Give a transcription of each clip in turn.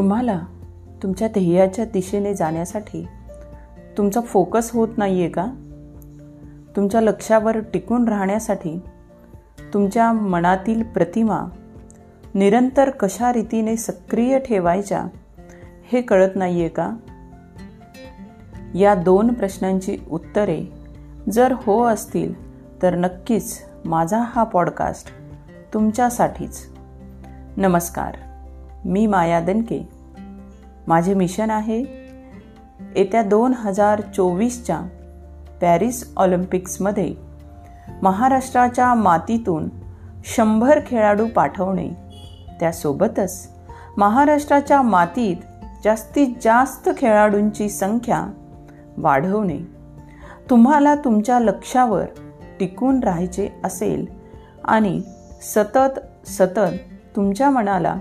तुम्हाला तुमच्या ध्येयाच्या दिशेने जाण्यासाठी तुमचा फोकस होत नाही आहे का? तुमच्या लक्षावर टिकून राहण्यासाठी तुमच्या मनातील प्रतिमा निरंतर कशा रीतीने सक्रिय ठेवायच्या हे कळत नाही आहे का? या दोन प्रश्नांची उत्तरे जर हो असतील तर नक्कीच माझा हा पॉडकास्ट तुमच्यासाठीच. नमस्कार. मी माया दनके माझे मिशन आहे येत्या दोन हजार चोवीसच्या पॅरिस ऑलिम्पिक्समध्ये महाराष्ट्राच्या मातीतून शंभर खेळाडू पाठवणे. त्यासोबतच महाराष्ट्राच्या मातीत जास्तीत जास्त खेळाडूंची संख्या वाढवणे. तुम्हाला तुमच्या लक्षावर टिकून राहायचे असेल आणि सतत सतत तुमच्या मनाला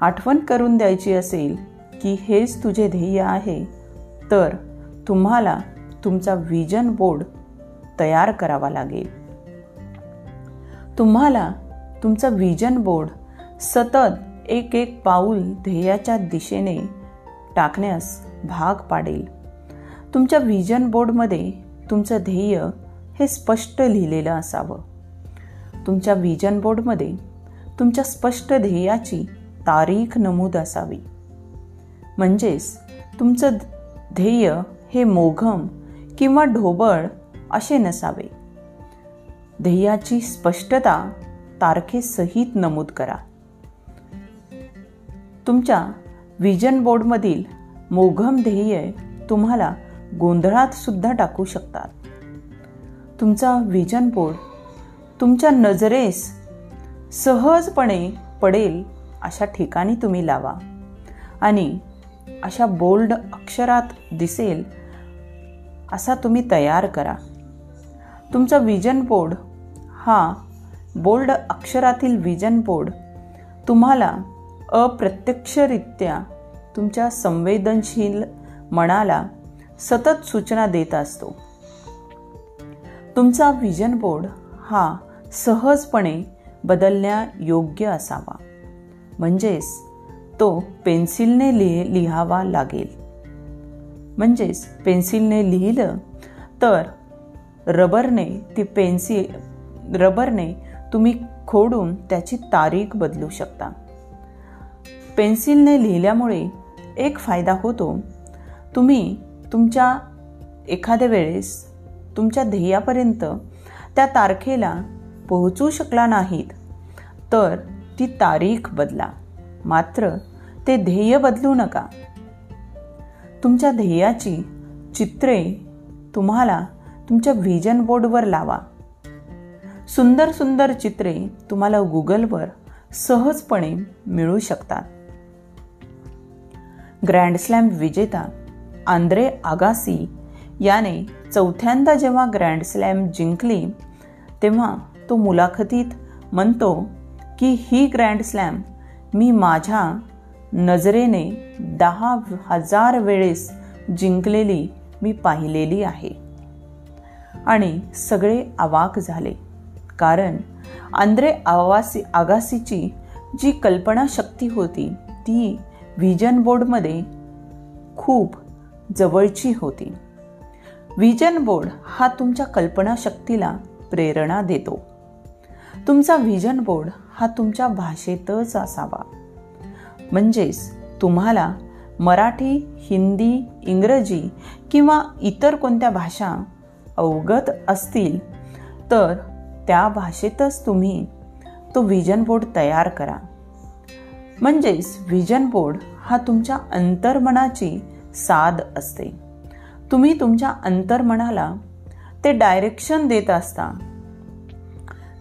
आठवण करून द्यायची असेल की हेच तुझे ध्येय आहे तर तुम्हाला तुमचा विजन बोर्ड तयार करावा लागेल. तुम्हाला तुमचा विजन बोर्ड सतत एक एक पाऊल ध्येयाच्या दिशेने टाकण्यास भाग पाडेल. तुमच्या विजन बोर्डमध्ये तुमचं ध्येय हे स्पष्ट लिहिलेलं असावं. तुमच्या विजन बोर्डमध्ये तुमच्या स्पष्ट ध्येयाची तारीख नमूद असावी. म्हणजेच तुमचं ध्येय हे मोघम किंवा ढोबळ असे नसावे. ध्येयाची स्पष्टता तारखेसहित नमूद करा. तुमच्या विजन बोर्डमधील मोघम ध्येय तुम्हाला गोंधळात सुद्धा टाकू शकतात. तुमचा विजन बोर्ड तुमच्या नजरेस सहजपणे पडेल अशा ठिकाणी तुम्ही लावा. आणि अशा बोल्ड अक्षरात दिसेल असा तुम्ही तयार करा. तुमचा विजन बोर्ड हा बोल्ड अक्षरातील विजन बोर्ड तुम्हाला अप्रत्यक्षरित्या तुमच्या संवेदनशील मनाला सतत सूचना देत असतो. तुमचा विजन बोर्ड हा सहजपणे बदलण्यायोग्य असावा. म्हणजेच तो पेन्सिलने लिह लिहावा लागेल. म्हणजेच पेन्सिलने लिहिलं तर रबरने ती पेन्सिल रबरने तुम्ही खोडून त्याची तारीख बदलू शकता. पेन्सिलने लिहिल्यामुळे एक फायदा होतो तुम्ही तुमच्या एखाद्या वेळेस तुमच्या ध्येयापर्यंत त्या तारखेला पोहोचू शकला नाहीत तर ती तारीख बदला. मात्र ते ध्येय बदलू नका. तुमच्या ध्येयाची चित्रे तुम्हाला तुमच्या व्हिजन बोर्डवर लावा. सुंदर सुंदर चित्रे तुम्हाला गुगलवर सहजपणे मिळू शकतात. ग्रँडस्लॅम विजेता आंद्रे आगासी याने चौथ्यांदा जेव्हा ग्रँडस्लॅम जिंकली तेव्हा तो मुलाखतीत म्हणतो की ही ग्रँड स्लॅम मी माझ्या नजरेने दहा हजार वेळेस जिंकलेली मी पाहिलेली आहे. आणि सगळे अवाक झाले. कारण आंद्रे आवासी आगासीची जी कल्पनाशक्ती होती ती व्हिजन बोर्डमध्ये खूप जवळची होती. व्हिजन बोर्ड हा तुमच्या कल्पनाशक्तीला प्रेरणा देतो. तुमचा व्हिजन बोर्ड हा तुमच्या भाषेतच असावा. म्हणजेच तुम्हाला मराठी हिंदी इंग्रजी किंवा इतर कोणत्या भाषा अवगत असतील तर त्या भाषेतच तुम्ही तो व्हिजन बोर्ड तयार करा. म्हणजेच व्हिजन बोर्ड हा तुमच्या अंतर्मनाची साध असते. तुम्ही तुमच्या अंतर्मनाला ते डायरेक्शन देत असता.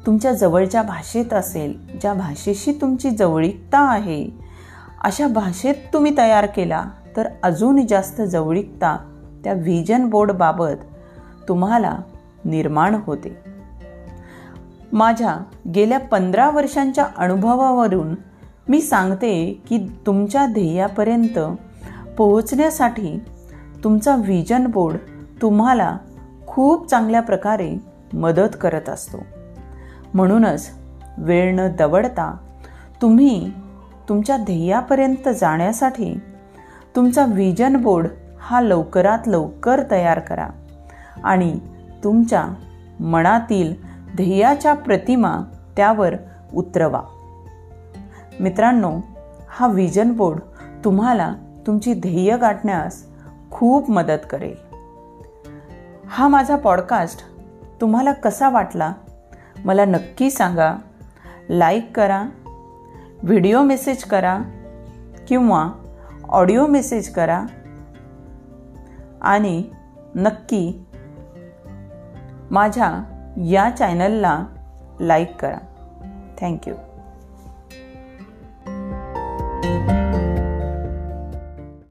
तुमच्या जवळच्या भाषेत असेल ज्या भाषेशी तुमची जवळीकता आहे अशा भाषेत तुम्ही तयार केला तर अजून जास्त जवळीकता त्या व्हिजन बोर्डबाबत तुम्हाला निर्माण होते. माझ्या गेल्या पंधरा वर्षांच्या अनुभवावरून मी सांगते की तुमच्या ध्येयापर्यंत पोहोचण्यासाठी तुमचा व्हिजन बोर्ड तुम्हाला खूप चांगल्या प्रकारे मदत करत असतो. म्हणूनच वेळ न दवडता तुम्ही तुमच्या ध्येयापर्यंत जाण्यासाठी तुमचा व्हिजन बोर्ड हा लवकरात लवकर तयार करा आणि तुमच्या मनातील ध्येयाच्या प्रतिमा त्यावर उतरवा. मित्रांनो हा व्हिजन बोर्ड तुम्हाला तुमची ध्येय गाठण्यास खूप मदत करेल. हा माझा पॉडकास्ट तुम्हाला कसा वाटला? मला नक्की सांगा. लाईक करा व्हिडिओ मेसेज करा किंवा ऑडिओ मेसेज करा. आणि नक्की माझ्या या चॅनलला लाईक करा. थँक्यू